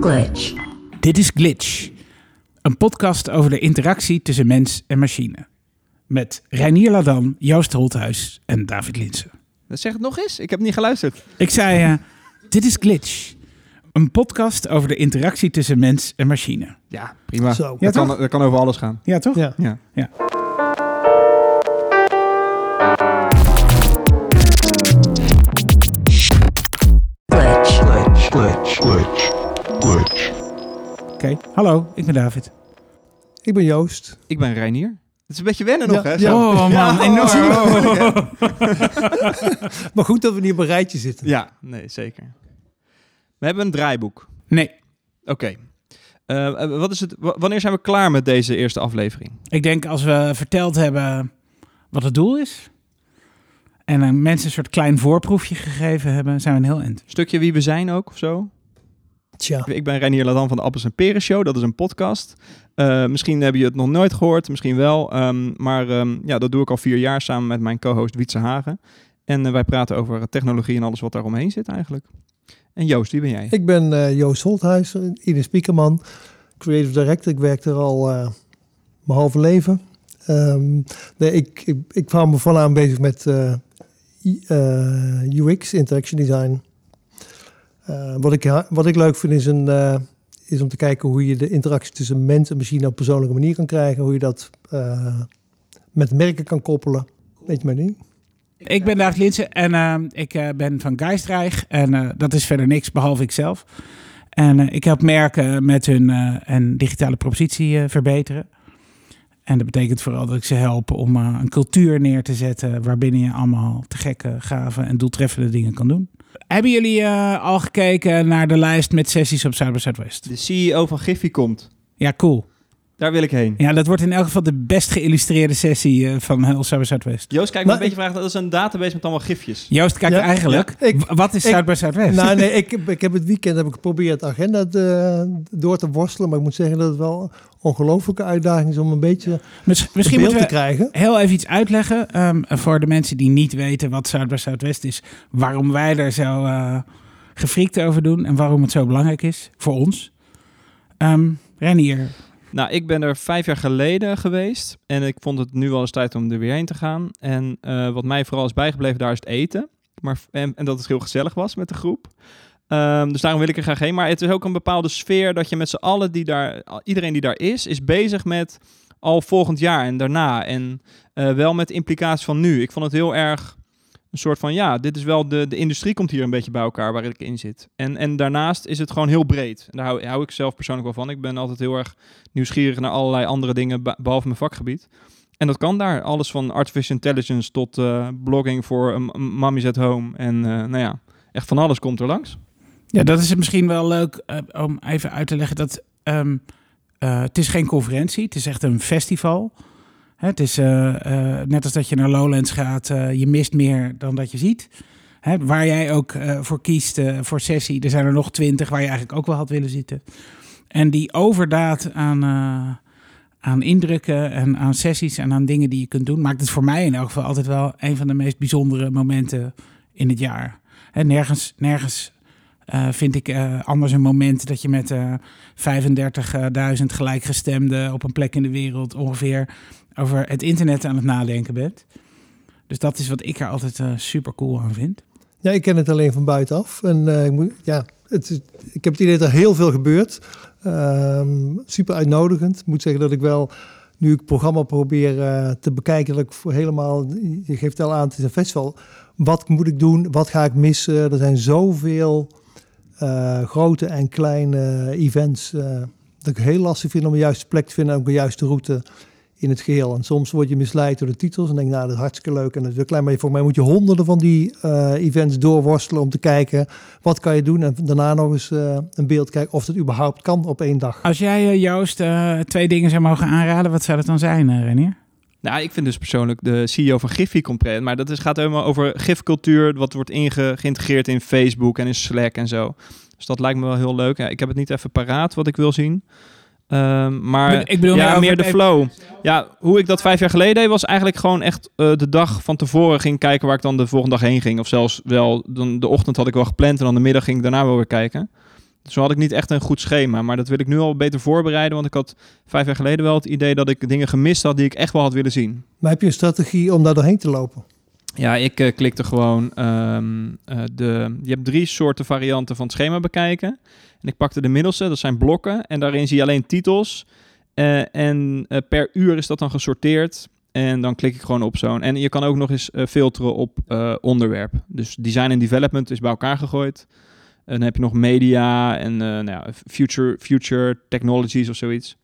Glitch. Dit is Glitch, een podcast over de interactie tussen mens en machine. Met Reinier Ladan, Joost Holthuis en David Linsen. Zeg het nog eens, ik heb niet geluisterd. Ik zei, eh, dit is Glitch, een podcast over de interactie tussen mens en machine. Ja, prima. Zo. Dat, Ja, kan, toch? dat kan over alles gaan. Ja, toch? Ja. Ja. Glitch, glitch, glitch, glitch. Oké, hallo, ik ben David. Ik ben Joost. Ik ben Reinier. Het is een beetje wennen nog, hè? ja. Oh man, Ja, enorm. hè? Maar goed dat we niet op een rijtje zitten. Ja, nee, zeker. We hebben een draaiboek. Nee, Oké. Eh, wat is het, wa- wanneer zijn we klaar met deze eerste aflevering? ik denk als we verteld hebben wat het doel is... en aan mensen een soort klein voorproefje gegeven hebben, zijn we een heel eind. Stukje wie we zijn ook, of zo? Tja. Ik ben Reinier Ladan van de Appels en Peren Show. Dat is een podcast. Eh, misschien heb je het nog nooit gehoord, misschien wel. Ehm, maar ehm, ja, dat doe ik al vier jaar samen met mijn co-host Wietse Hagen. En eh, wij praten over technologie en alles wat daaromheen zit eigenlijk. En Joost, wie ben jij? Ik ben eh, Joost Holthuis, Ine Spiekerman, creative director. Ik werk er al eh, mijn halve leven. Ehm, nee, ik, ik, ik hou me vooraan bezig met eh, eh, UX, interaction design. Eh, wat, ik, wat ik leuk vind is, een, eh, is om te kijken hoe je de interactie tussen mens en machine op persoonlijke manier kan krijgen. Hoe je dat eh, met merken kan koppelen. Weet je mijn ding? Ik ben David Linsen en ik ben van Geistreich. En dat is verder niks behalve ikzelf. En ik help merken met hun een digitale propositie verbeteren. En dat betekent vooral dat ik ze help om een cultuur neer te zetten... waarbinnen je allemaal te gekke, gave en doeltreffende dingen kan doen. Hebben jullie eh, al gekeken naar de lijst met sessies op bij Zuidwest? De CEO van Giffy komt. Ja, cool. Daar wil ik heen. Ja, dat wordt in elk geval de best geïllustreerde sessie eh, van heel Zuid bij Zuidwest. Joost, kijk Maar- een beetje vragen. Dat is een database met allemaal gifjes. Joost, kijk Ja, eigenlijk, ja. Ik- w- wat is ik- Zuid bij Zuidwest? Nou, nee, ik, ik heb het weekend heb ik geprobeerd de agenda te- door te worstelen. Maar ik moet zeggen dat het wel een ongelofelijke uitdaging is om een beetje Mis- misschien beeld moeten te krijgen. heel even iets uitleggen ehm, voor de mensen die niet weten wat Zuid bij Zuidwest is. Waarom wij er zo eh gefriekt over doen en waarom het zo belangrijk is voor ons. Ehm Renier, Nou, ik ben er vijf jaar geleden geweest. En ik vond het nu wel eens tijd om er weer heen te gaan. En eh, wat mij vooral is bijgebleven daar is het eten. Maar, en, dat het heel gezellig was met de groep. Ehm, dus daarom wil ik er graag heen. Maar het is ook een bepaalde sfeer dat je met z'n allen die daar... Iedereen die daar is, is bezig met al volgend jaar en daarna. En eh, wel met implicaties van nu. Ik vond het heel erg een soort van... Ja, dit is wel... De, de industrie komt hier een beetje bij elkaar waar ik in zit. En, en daarnaast is het gewoon heel breed. En daar hou, hou ik zelf persoonlijk wel van. Ik ben altijd heel erg nieuwsgierig naar allerlei andere dingen be- behalve mijn vakgebied. En dat kan daar. Alles van artificial intelligence tot eh, blogging voor um, at home. En eh, nou ja, echt van alles komt er langs. ja, dat is misschien wel leuk eh, om even uit te leggen dat ehm, eh, het is geen conferentie, het is echt een festival. Het is eh, eh, net als dat je naar Lowlands gaat, eh, je mist meer dan dat je ziet. Waar jij ook voor kiest voor sessie, er zijn er nog twintig waar je eigenlijk ook wel had willen zitten. En die overdaad aan, aan indrukken en aan sessies en aan dingen die je kunt doen, maakt het voor mij in elk geval altijd wel een van de meest bijzondere momenten in het jaar. Hè, nergens, nergens eh, vind ik eh, anders een moment dat je met eh 35.000 gelijkgestemden op een plek in de wereld ongeveer over het internet aan het nadenken bent. Dus dat is wat ik er altijd super cool aan vind. Ja, ik ken het alleen van buitenaf. En ik, moet, ja, het is, ik heb het idee dat er heel veel gebeurt. Ehm, super uitnodigend. Ik moet zeggen dat ik wel, nu ik het programma probeer te bekijken, dat ik voor helemaal, je geeft al aan, het is een festival. Wat moet ik doen? Wat ga ik missen? Er zijn zoveel eh, grote en kleine events. eh, dat ik heel lastig vind om de juiste plek te vinden en ook de juiste route in het geheel. En soms word je misleid door de titels en denk nou, dat is hartstikke leuk en dat klein. Maar voor mij moet je honderden van die eh, events doorworstelen om te kijken wat kan je doen. En daarna nog eens een beeld kijken of het überhaupt kan op één dag. Als jij, eh, twee dingen zou mogen aanraden, wat zou dat dan zijn, Renier? Nou, ik vind dus persoonlijk de CEO van Giphy compleet. Maar dat is, gaat helemaal over gifcultuur. Wat wordt inge, geïntegreerd in Facebook en in Slack en zo. Dus dat lijkt me wel heel leuk. Ja, ik heb het niet even paraat wat ik wil zien. Ehm, maar Ik bedoel ja, meer de flow. Ja, hoe ik dat vijf jaar geleden deed, was eigenlijk gewoon echt eh, de dag van tevoren ging kijken waar ik dan de volgende dag heen ging. Of zelfs wel, dan de ochtend had ik wel gepland en dan de middag ging ik daarna wel weer kijken. Zo had ik niet echt een goed schema. Maar dat wil ik nu al beter voorbereiden. Want ik had vijf jaar geleden wel het idee dat ik dingen gemist had die ik echt wel had willen zien. Maar heb je een strategie om daar doorheen te lopen? Ja, ik eh, klikte gewoon ehm, eh, de. Je hebt drie soorten varianten van het schema bekijken. En ik pakte de middelste, dat zijn blokken. En daarin zie je alleen titels. Eh, en per uur is dat dan gesorteerd. En dan klik ik gewoon op zo'n. En je kan ook nog eens filteren op onderwerp. Dus design en development is bij elkaar gegooid. En dan heb je nog media en eh, nou ja, future, future technologies of zoiets.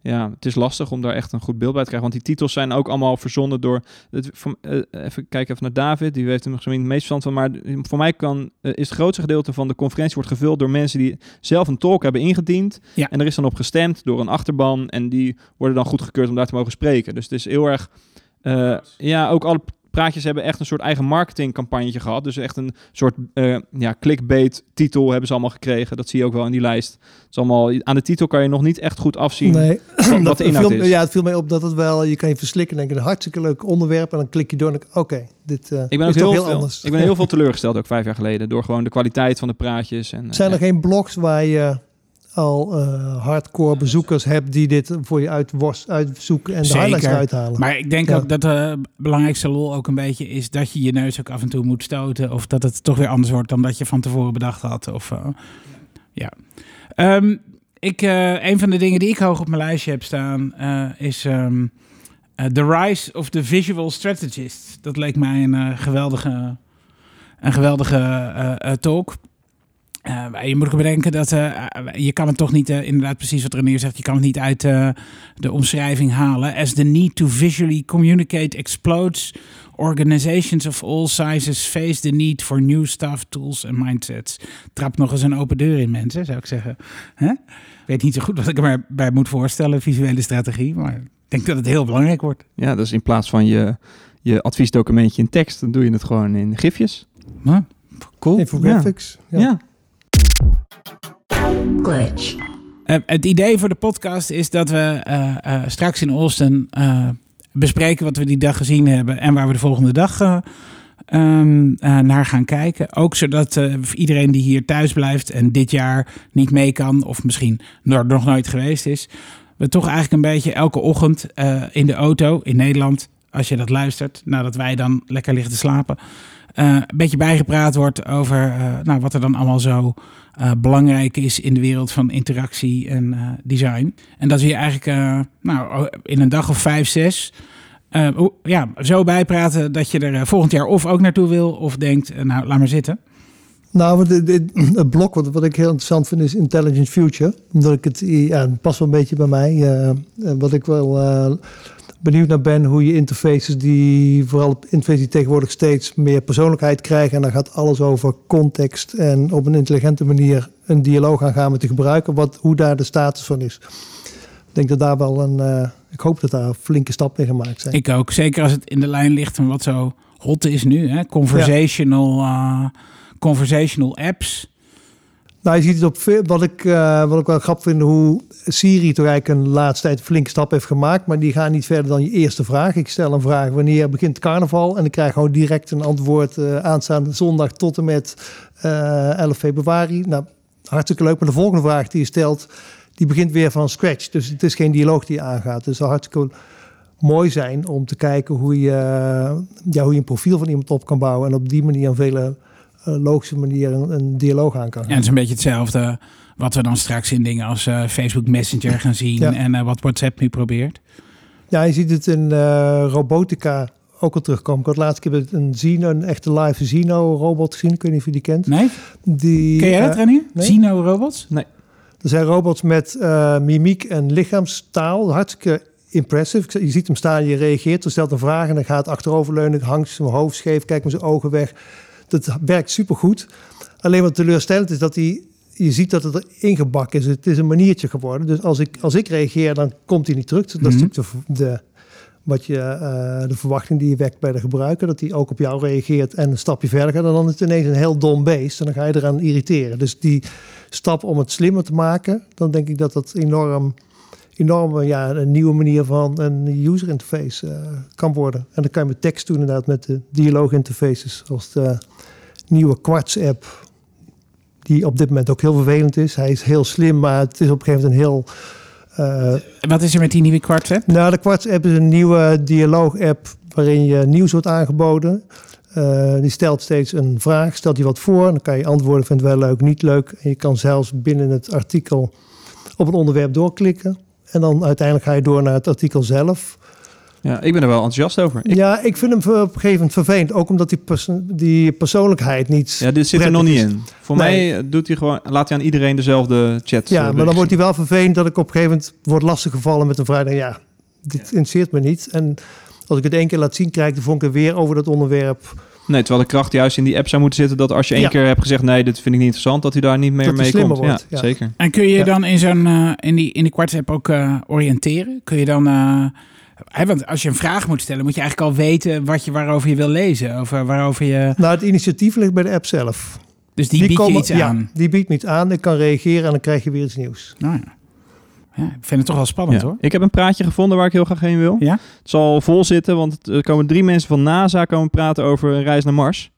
Ja, het is lastig om daar echt een goed beeld bij te krijgen. Want die titels zijn ook allemaal verzonnen door... Het, van, eh, even kijken even naar David. Die heeft er misschien het meest verstand van. Maar voor mij kan, eh, is het grootste gedeelte van de conferentie wordt gevuld door mensen die zelf een talk hebben ingediend. Ja. En er is dan op gestemd door een achterban. En die worden dan goedgekeurd om daar te mogen spreken. Dus het is heel erg... eh, ja, ook alle praatjes hebben echt een soort eigen marketingcampagne gehad. Dus echt een soort eh, ja, clickbait titel hebben ze allemaal gekregen. Dat zie je ook wel in die lijst. Het is allemaal, aan de titel kan je nog niet echt goed afzien Nee, wat, de inhoud viel, is. ja, het viel mij op dat het wel, je kan je verslikken en denken, een hartstikke leuk onderwerp. En dan klik je door en oké, dit eh, Ik ben ook heel, heel veel, anders. ik ben heel veel teleurgesteld ook vijf jaar geleden door gewoon de kwaliteit van de praatjes. En, eh, Zijn er ja. geen blogs waar je al eh, hardcore bezoekers hebt die dit voor je uitworst, uitzoeken en de Zeker. highlights eruit halen? Maar ik denk Ja. ook dat de belangrijkste lol ook een beetje is dat je je neus ook af en toe moet stoten. Of dat het toch weer anders wordt dan dat je van tevoren bedacht had. Of, eh, ja. Ehm, ik, eh, een van de dingen die ik hoog op mijn lijstje heb staan is eh, The Rise of the Visual Strategist. Dat leek mij een geweldige, een geweldige talk. Eh, je moet ook bedenken dat eh, je kan het toch niet, eh, inderdaad precies wat René zegt, je kan het niet uit eh, de omschrijving halen. As the need to visually communicate explodes, organizations of all sizes face the need for new stuff, tools en mindsets. Trap nog eens een open deur in mensen, zou ik zeggen. Hè? Ik weet niet zo goed wat ik er bij moet voorstellen, visuele strategie, maar ik denk dat het heel belangrijk wordt. ja, dus in plaats van je, je adviesdocumentje in tekst, dan doe je het gewoon in gifjes. Nou, cool. Infographics. Ja. Ja. Eh, het idee voor de podcast is dat we eh, eh, straks in Austin bespreken wat we die dag gezien hebben en waar we de volgende dag eh, ehm, eh, naar gaan kijken. Ook zodat iedereen die hier thuis blijft en dit jaar niet mee kan of misschien nog nooit geweest is, we toch eigenlijk een beetje elke ochtend in de auto in Nederland, als je dat luistert, nadat wij dan lekker liggen te slapen, eh, een beetje bijgepraat wordt over eh, nou, wat er dan allemaal zo eh, belangrijk is in de wereld van interactie en design. En dat we je eigenlijk nou, in een dag of vijf, zes ja, zo bijpraten dat je er volgend jaar of ook naartoe wil of denkt, nou laat maar zitten. Nou, het blok wat, wat ik heel interessant vind is Intelligent Future. Omdat ik het, ja, past wel een beetje bij mij. wat ik wel benieuwd naar ben, hoe je interfaces die, vooral interfaces die tegenwoordig steeds meer persoonlijkheid krijgen. En dan gaat alles over context en op een intelligente manier een dialoog aangaan met de gebruiker. Wat, hoe daar de status van is. Ik denk dat daar wel een, eh, ik hoop dat daar flinke stappen in gemaakt zijn. Ik ook, zeker als het in de lijn ligt van wat zo hot is nu. Hè? Conversational, eh, conversational apps. Nou, je ziet het op wat ik, eh, wat ik wel grappig vind, hoe Siri toch eigenlijk een laatste tijd flinke stap heeft gemaakt. Maar die gaan niet verder dan je eerste vraag. Ik stel een vraag, wanneer begint carnaval? En ik krijg gewoon direct een antwoord eh, aanstaande zondag tot en met eh 11 februari. Nou, hartstikke leuk. Maar de volgende vraag die je stelt, die begint weer van scratch. Dus het is geen dialoog die je aangaat. Dus zou hartstikke mooi zijn om te kijken hoe je, ja, hoe je een profiel van iemand op kan bouwen. En op die manier een vele logische manier een, een dialoog aan kan gaan. Ja, het is een beetje hetzelfde wat we dan straks in dingen als eh, Facebook Messenger gaan zien Ja. en eh, wat WhatsApp nu probeert. Ja, je ziet het in eh, robotica ook al terugkomen. Ik had laatst keer een Zeno, een echte live Zeno-robot gezien. Ik weet niet of je die kent. Nee? Die, Ken jij dat, Renier? nee. Zeno robots? er zijn robots met eh, mimiek en lichaamstaal. Hartstikke impressive. Je ziet hem staan, je reageert. Dan stelt een vraag en dan gaat achteroverleunen, hangt zijn hoofd scheef, kijkt met zijn ogen weg. Dat werkt supergoed. Alleen wat teleurstellend is dat hij... Je ziet dat het er ingebakken is. Het is een maniertje geworden. Dus als ik, als ik reageer, dan komt hij niet terug. Dat is Mhm. natuurlijk de, de, wat je, eh, de verwachting die je wekt bij de gebruiker. Dat hij ook op jou reageert en een stapje verder gaat. En dan is het ineens een heel dom beest. En dan ga je eraan irriteren. Dus die stap om het slimmer te maken. Dan denk ik dat dat enorm, enorm ja, een nieuwe manier van een user interface eh, kan worden. En dan kan je met tekst doen inderdaad met de dialoog interfaces. Zoals de nieuwe Quartz app. die op dit moment ook heel vervelend is. Hij is heel slim, maar het is op een gegeven moment een heel... eh, Wat is er met die nieuwe kwartset? nou, de Quartz-app is een nieuwe dialoog-app waarin je nieuws wordt aangeboden. Eh, die stelt steeds een vraag, stelt je wat voor. Dan kan je antwoorden, vindt het wel leuk, niet leuk. En je kan zelfs binnen het artikel op een onderwerp doorklikken. En dan uiteindelijk ga je door naar het artikel zelf. Ja, ik ben er wel enthousiast over. Ik, Ja, ik vind hem op een gegeven moment vervelend. Ook omdat die, perso- die persoonlijkheid niet... ja, dit zit er nog niet is. in. Voor Nee. mij doet hij gewoon, laat hij aan iedereen dezelfde chat. Ja, eh, maar dan wordt hij wel vervelend dat ik op een gegeven moment word lastiggevallen met een vraag. En ja, dit interesseert me niet. En als ik het één keer laat zien, krijg ik de vonk weer over dat onderwerp. Nee, terwijl de kracht juist in die app zou moeten zitten dat als je één Ja. keer hebt gezegd nee, dit vind ik niet interessant, dat hij daar niet meer Dat mee slimmer komt. wordt, ja, ja. zeker. En kun je Ja. dan in zo'n eh, in die in die kwartsapp ook eh, oriënteren? Kun je dan eh, want als je een vraag moet stellen, moet je eigenlijk al weten wat je waarover je wil lezen, of waarover je. Nou, het initiatief ligt bij de app zelf. Dus die, biedt je iets ja, aan. die biedt me iets aan. Ik kan reageren en dan krijg je weer iets nieuws. Nou ja. ja, ik vind het toch wel spannend Ja. hoor. Ik heb een praatje gevonden waar ik heel graag heen wil. Ja? Het zal vol zitten, want er komen drie mensen van NASA komen praten over een reis naar Mars.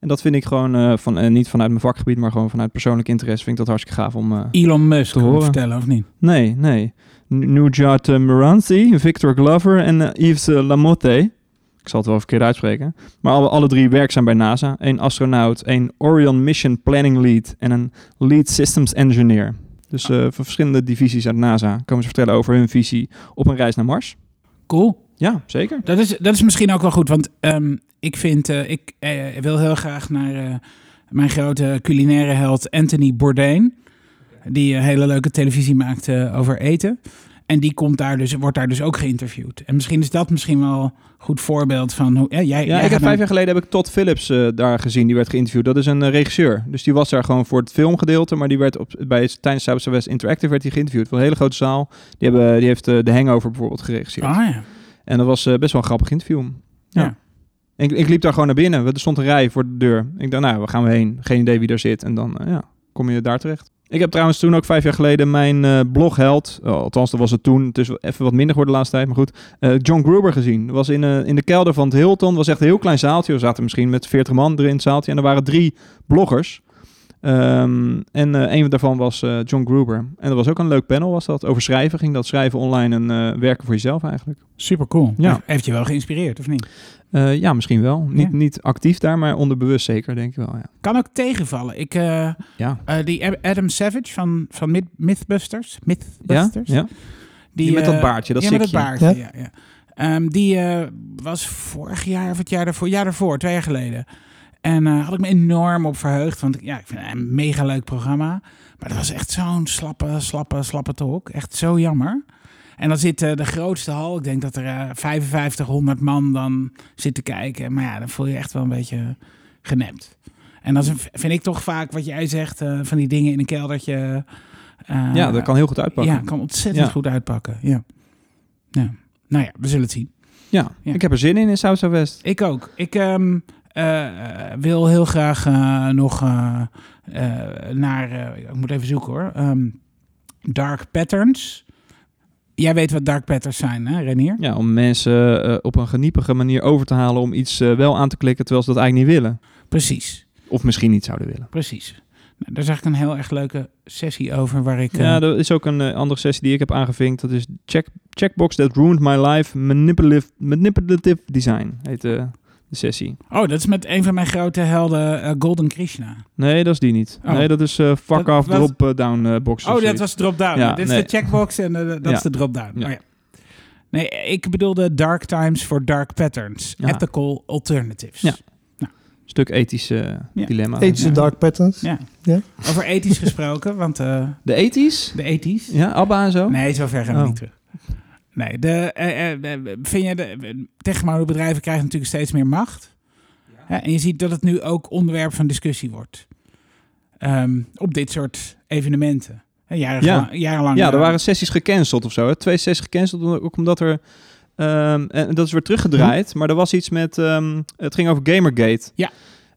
En dat vind ik gewoon, eh, van, eh, niet vanuit mijn vakgebied, maar gewoon vanuit persoonlijk interesse, vind ik dat hartstikke gaaf om... eh, Elon Musk, Te horen. vertellen of niet? Nee, nee. Nujat Moransi, Victor Glover en eh, Yves Lamotte. Ik zal het wel verkeerd uitspreken. Maar alle, alle drie werkzaam bij NASA. Eén astronaut, één Orion Mission Planning Lead en een Lead Systems Engineer. Dus eh, van verschillende divisies uit NASA komen ze vertellen over hun visie op een reis naar Mars. Cool. Ja, zeker. Dat is, dat is misschien ook wel goed, want ehm, ik vind, eh, ik wil heel graag naar mijn grote culinaire held Anthony Bourdain, die een hele leuke televisie maakt eh, over eten. En die komt daar dus, wordt daar dus ook geïnterviewd. En misschien is dat misschien wel een goed voorbeeld van hoe. Ja, jij, Ja, jij ik heb vijf jaar geleden heb ik Todd Phillips eh, daar gezien. Die werd geïnterviewd. Dat is een eh, regisseur. Dus die was daar gewoon voor het filmgedeelte. Maar die werd op, bij, tijdens by West Interactive werd hij geïnterviewd. Voor een hele grote zaal. Die, hebben, die heeft eh, The Hangover bijvoorbeeld geregisseerd. Ah ja. En dat was best wel een grappig interview. Ja. Ja. Ik, ik liep daar gewoon naar binnen. Er stond een rij voor de deur. Ik dacht, nou, waar gaan we heen? Geen idee wie daar zit. En dan ja, kom je daar terecht. Ik heb trouwens toen ook vijf jaar geleden mijn eh, blogheld, oh, althans dat was het toen, het is even wat minder geworden de laatste tijd, maar goed, eh, John Gruber gezien. Was in, eh, in de kelder van het Hilton, was echt een heel klein zaaltje. We zaten misschien met 40 man erin in het zaaltje en er waren drie bloggers. Ehm, en eh, een daarvan was eh, John Gruber. En dat was ook een leuk panel, was dat. Over schrijven ging dat schrijven online en eh, werken voor jezelf eigenlijk. Super cool. Ja. Heeft je wel geïnspireerd, of niet? Ja, misschien wel. Niet, Ja. niet actief daar, maar onderbewust zeker, denk ik wel. Ja. Kan ook tegenvallen. Ik, Ja. die Ad- Adam Savage van, van Myth- Mythbusters. Mythbusters. ja? Die met dat baardje, dat ja, met dat baardje, Ja. Ehm, die was vorig jaar of het jaar daarvoor, jaar daarvoor, twee jaar geleden. En eh had ik me enorm op verheugd, want ja, ik vind het een mega leuk programma. Maar dat was echt zo'n slappe, slappe, slappe talk. Echt zo jammer. En dan zit eh, de grootste hal, ik denk dat er eh 5500 man dan zit te kijken. Maar ja, dan voel je echt wel een beetje genept. En dan vind ik toch vaak wat jij zegt, van die dingen in een keldertje. ja, dat kan heel goed uitpakken. ja, kan ontzettend Ja. goed uitpakken. Ja. ja. Nou ja, we zullen het zien. Ja, Ja. ik heb er zin in in South West. Ik ook. Ik eh, wil heel graag eh, nog eh, eh, naar... eh, ik moet even zoeken hoor. Ehm, dark Patterns. Jij weet wat dark patterns zijn, hè Renier? Ja, om mensen eh, op een geniepige manier over te halen om iets eh, wel aan te klikken terwijl ze dat eigenlijk niet willen. Precies, Of misschien niet zouden willen. precies. Nou, daar zag ik een heel erg leuke sessie over waar ik... Ja, eh, er is ook een eh, andere sessie die ik heb aangevinkt. Dat is check, Checkbox That Ruined My Life Manipulative, manipulative Design, heet eh, sessie. Oh, dat is met een van mijn grote helden, eh, Golden Krishna. Nee, dat is die niet. Oh. Nee, dat is eh fuck Dat off, was- drop eh, down box. Oh, dat was drop-down. Ja, Dit is de checkbox en dat Ja. is de drop-down. Ja. Oh, ja. Nee, ik bedoelde Dark Times for Dark Patterns. Ja. Ethical Alternatives. Ja. Stuk ethische Ja. dilemma. Ethische Ja. dark patterns. Ja. Ja. Over ethisch gesproken, want eh, De ethisch? de ethisch... Ja, Abba en zo? Nee, zover gaan we Oh. niet terug. Nee, de, eh, eh, vind je de bedrijven krijgen natuurlijk steeds meer macht. Ja, en je ziet dat het nu ook onderwerp van discussie wordt. Ehm, op dit soort evenementen. Hè, Jaren, Ja. Jarenlang. Ja, er eh, waren sessies gecanceld of zo. Hè? Twee sessies gecanceld, ook omdat er... ehm, en dat is weer teruggedraaid, maar er was iets met... ehm, het ging over Gamergate. Ja.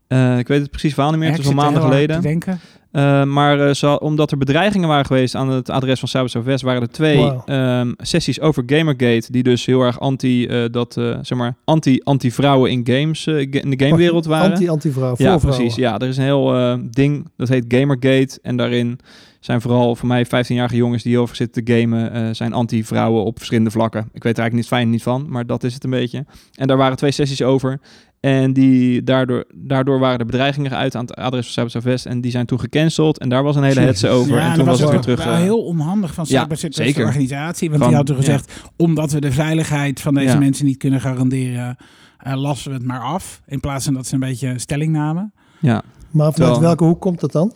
Eh, ik weet het precies verhaal niet meer, ja, het is al maanden geleden. te denken. Eh, maar eh, zo, omdat er bedreigingen waren geweest aan het adres van Cyber West, waren er twee ehm, sessies over Gamergate, die dus heel erg anti, eh, dat, eh, zeg maar, anti, anti-vrouwen in games, ga- in de gamewereld waren. Anti, anti-vrouw, ja, precies. Ja, er is een heel ding, dat heet Gamergate. En daarin zijn vooral voor mij 15-jarige jongens die heel veel zitten te gamen, zijn anti-vrouwen op verschillende vlakken. Ik weet er eigenlijk niet fijn niet van, maar dat is het een beetje. En daar waren twee sessies over. En die, daardoor, daardoor waren de bedreigingen geuit aan het adres van Cyber West. En die zijn toen gecanceld. En daar was een hele hetze over. Ja, en toen was het weer terug. wel eh, heel onhandig van ja, Cyberset zeker. de organisatie. Want Van- die had toen ja. gezegd, omdat we de veiligheid van deze Ja. mensen niet kunnen garanderen, eh, lassen we het maar af. In plaats van dat ze een beetje stelling namen. ja. Maar vanuit Terwijl- welke hoek komt dat dan?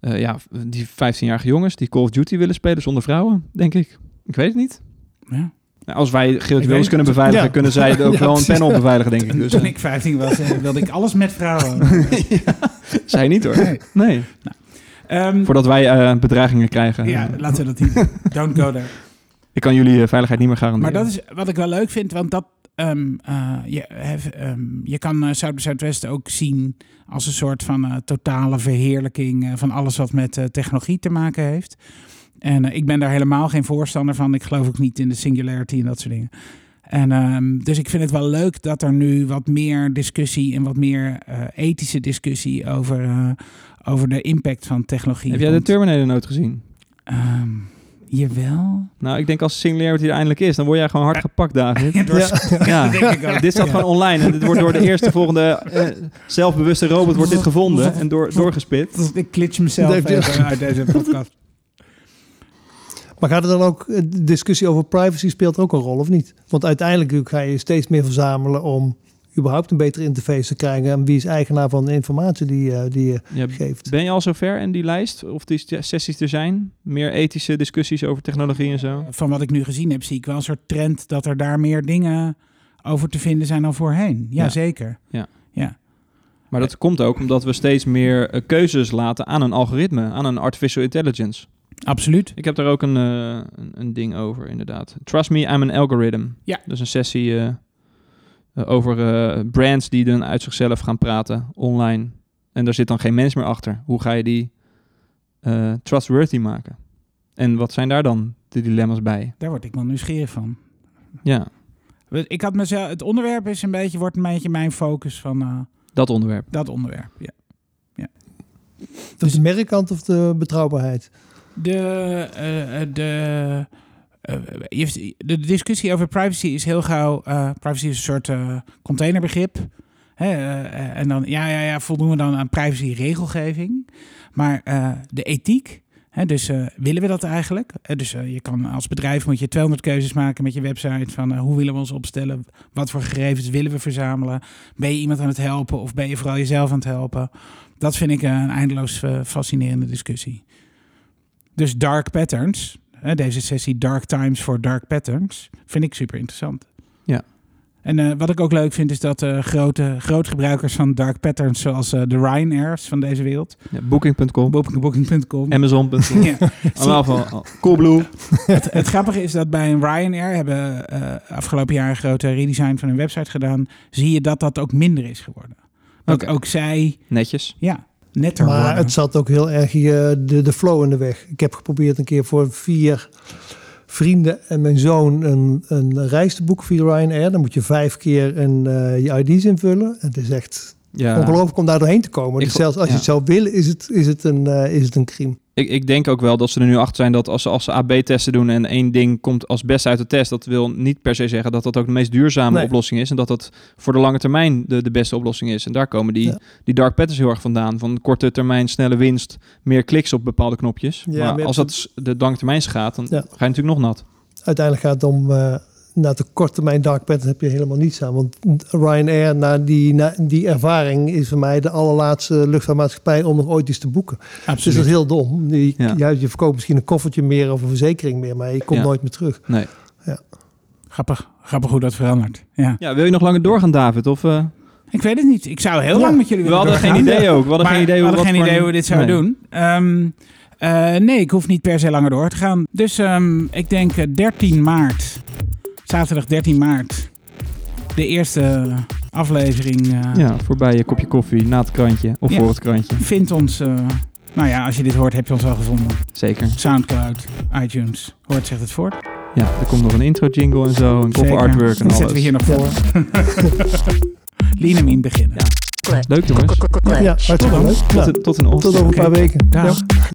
Eh, ja, die 15-jarige jongens die Call of Duty willen spelen zonder vrouwen, denk ik. Ik weet het niet. Ja. Nou, als wij Geert kunnen beveiligen, Ja. kunnen zij ook Ja, wel een panel beveiligen, denk ik. Dus, Toen ik 15 was, eh, wilde ik alles met vrouwen. zij niet hoor. Nee. Nee. Ehm, Voordat wij eh, bedreigingen krijgen. ja, laten we dat niet doen. Don't go there. ik kan jullie eh, veiligheid niet meer garanderen. Maar dat is wat ik wel leuk vind, want dat, ehm, eh, je, hef- ehm, je kan Zuid- Zuidwest ook zien als een soort van totale verheerlijking van alles wat met technologie te maken heeft. En eh, ik ben daar helemaal geen voorstander van. Ik geloof ook niet in de singularity en dat soort dingen. En ehm, dus ik vind het wel leuk dat er nu wat meer discussie en wat meer eh, ethische discussie over, eh, over de impact van technologie. Heb jij de. Terminator nooit gezien? Ehm, jawel. Nou, ik denk als Singularity er eindelijk is, dan word jij gewoon hard gepakt, David. Ja, Ja. Ja, denk ik ook. dit staat gewoon online en dit wordt door de eerste volgende eh, zelfbewuste robot wordt dit gevonden en door, doorgespit. Ik klitsch mezelf uit deze podcast. Maar gaat er dan ook, eh, de discussie over privacy speelt er ook een rol of niet? Want uiteindelijk ga je steeds meer verzamelen om überhaupt een betere interface te krijgen. En wie is eigenaar van de informatie die, eh, die je Ja, geeft? ben je al zover in die lijst? Of die sessies er zijn? Meer ethische discussies over technologie en zo? Van wat ik nu gezien heb, zie ik wel een soort trend dat er daar meer dingen over te vinden zijn dan voorheen. Ja. Jazeker. Maar dat komt ook omdat we steeds meer eh, keuzes laten aan een algoritme, aan een artificial intelligence. Absoluut. Ik heb daar ook een, eh, een, een ding over, inderdaad. Trust me, I'm an algorithm. Ja. Dus een sessie eh, eh, over eh, brands die dan uit zichzelf gaan praten online. En daar zit dan geen mens meer achter. Hoe ga je die eh, trustworthy maken? En wat zijn daar dan de dilemma's bij? Daar word ik wel nieuwsgierig van. Ja, Ik had mezelf, het onderwerp is een beetje, wordt een beetje mijn focus van eh, dat onderwerp. dat onderwerp. Ja. Dus de merkkant of de betrouwbaarheid? De, eh, eh, de, eh, de discussie over privacy is heel gauw. privacy is een soort containerbegrip. Hè, en dan, ja, ja, ja, voldoen we dan aan privacy-regelgeving. Maar de ethiek. Dus willen we dat eigenlijk? Dus je kan als bedrijf moet je 200 keuzes maken met je website van hoe willen we ons opstellen? Wat voor gegevens willen we verzamelen? Ben je iemand aan het helpen of ben je vooral jezelf aan het helpen? Dat vind ik een eindeloos fascinerende discussie. Dus dark patterns, hè, deze sessie Dark Times for Dark Patterns, vind ik super interessant. Ja. En eh, wat ik ook leuk vind is dat eh, grote grootgebruikers van dark patterns, zoals eh, de Ryanairs van deze wereld, Ja, Booking.com, booking- Booking.com. Amazon.com. Ja. Allemaal van Coolblue. Het, het grappige is dat bij een Ryanair hebben afgelopen jaar een grote redesign van hun website gedaan. Zie je dat dat ook minder is geworden. Ook zij, Netjes. ja, netter Maar worden. het zat ook heel erg je, de, de flow in de weg. Ik heb geprobeerd een keer voor vier vrienden en mijn zoon een, een reis te boeken via Ryanair. Dan moet je vijf keer een, eh, je ID's invullen. Het is echt Ja. ongelooflijk om daar doorheen te komen. Ik Dus zelfs als ja. je het zou willen, is het, is het, een, eh, is het een crime. Ik, ik denk ook wel dat ze er nu achter zijn dat als ze, als ze AB-testen doen en één ding komt als beste uit de test, dat wil niet per se zeggen dat dat ook de meest duurzame Nee. oplossing is en dat dat voor de lange termijn de, de beste oplossing is. En daar komen die, Ja. die dark patterns heel erg vandaan. Van korte termijn, snelle winst, meer kliks op bepaalde knopjes. Ja, maar als dat de lange termijn gaat, dan Ja. ga je natuurlijk nog nat. Uiteindelijk gaat het om, eh na de korte termijn dark pattern heb je helemaal niets aan. Want Ryanair, na die, na die ervaring, is voor mij de allerlaatste luchtvaartmaatschappij om nog ooit iets te boeken. Dus Absoluut. dat is heel dom. Je, Ja. ja. je verkoopt misschien een koffertje meer of een verzekering meer, maar je komt Ja. nooit meer terug. Nee. Grappig, grappig hoe dat verandert. Ja. Ja, wil je nog langer doorgaan, David? Of, eh, Ik weet het niet. Ik zou heel Ja. lang met jullie we willen hadden geen idee ook. We hadden Maar geen idee, we hoe- hadden geen idee hoe we dit zouden Nee. doen. Ehm, eh, nee, ik hoef niet per se langer door te gaan. Dus ehm, ik denk eh, 13 maart, zaterdag 13 maart, de eerste aflevering. eh, Ja, voorbij je kopje koffie, na het krantje of Ja. voor het krantje. Vind ons eh, Nou ja, als je dit hoort, heb je ons al gevonden. Zeker. Soundcloud, iTunes. Hoort zegt het voor. Ja, er komt nog een intro jingle en zo, een cover artwork en Dat alles. zetten we hier nog voor. Linemien beginnen. Leuk jongens. Ja, hartstikke leuk. Tot, in- tot Oost. tot over een paar weken. Dag. Ja.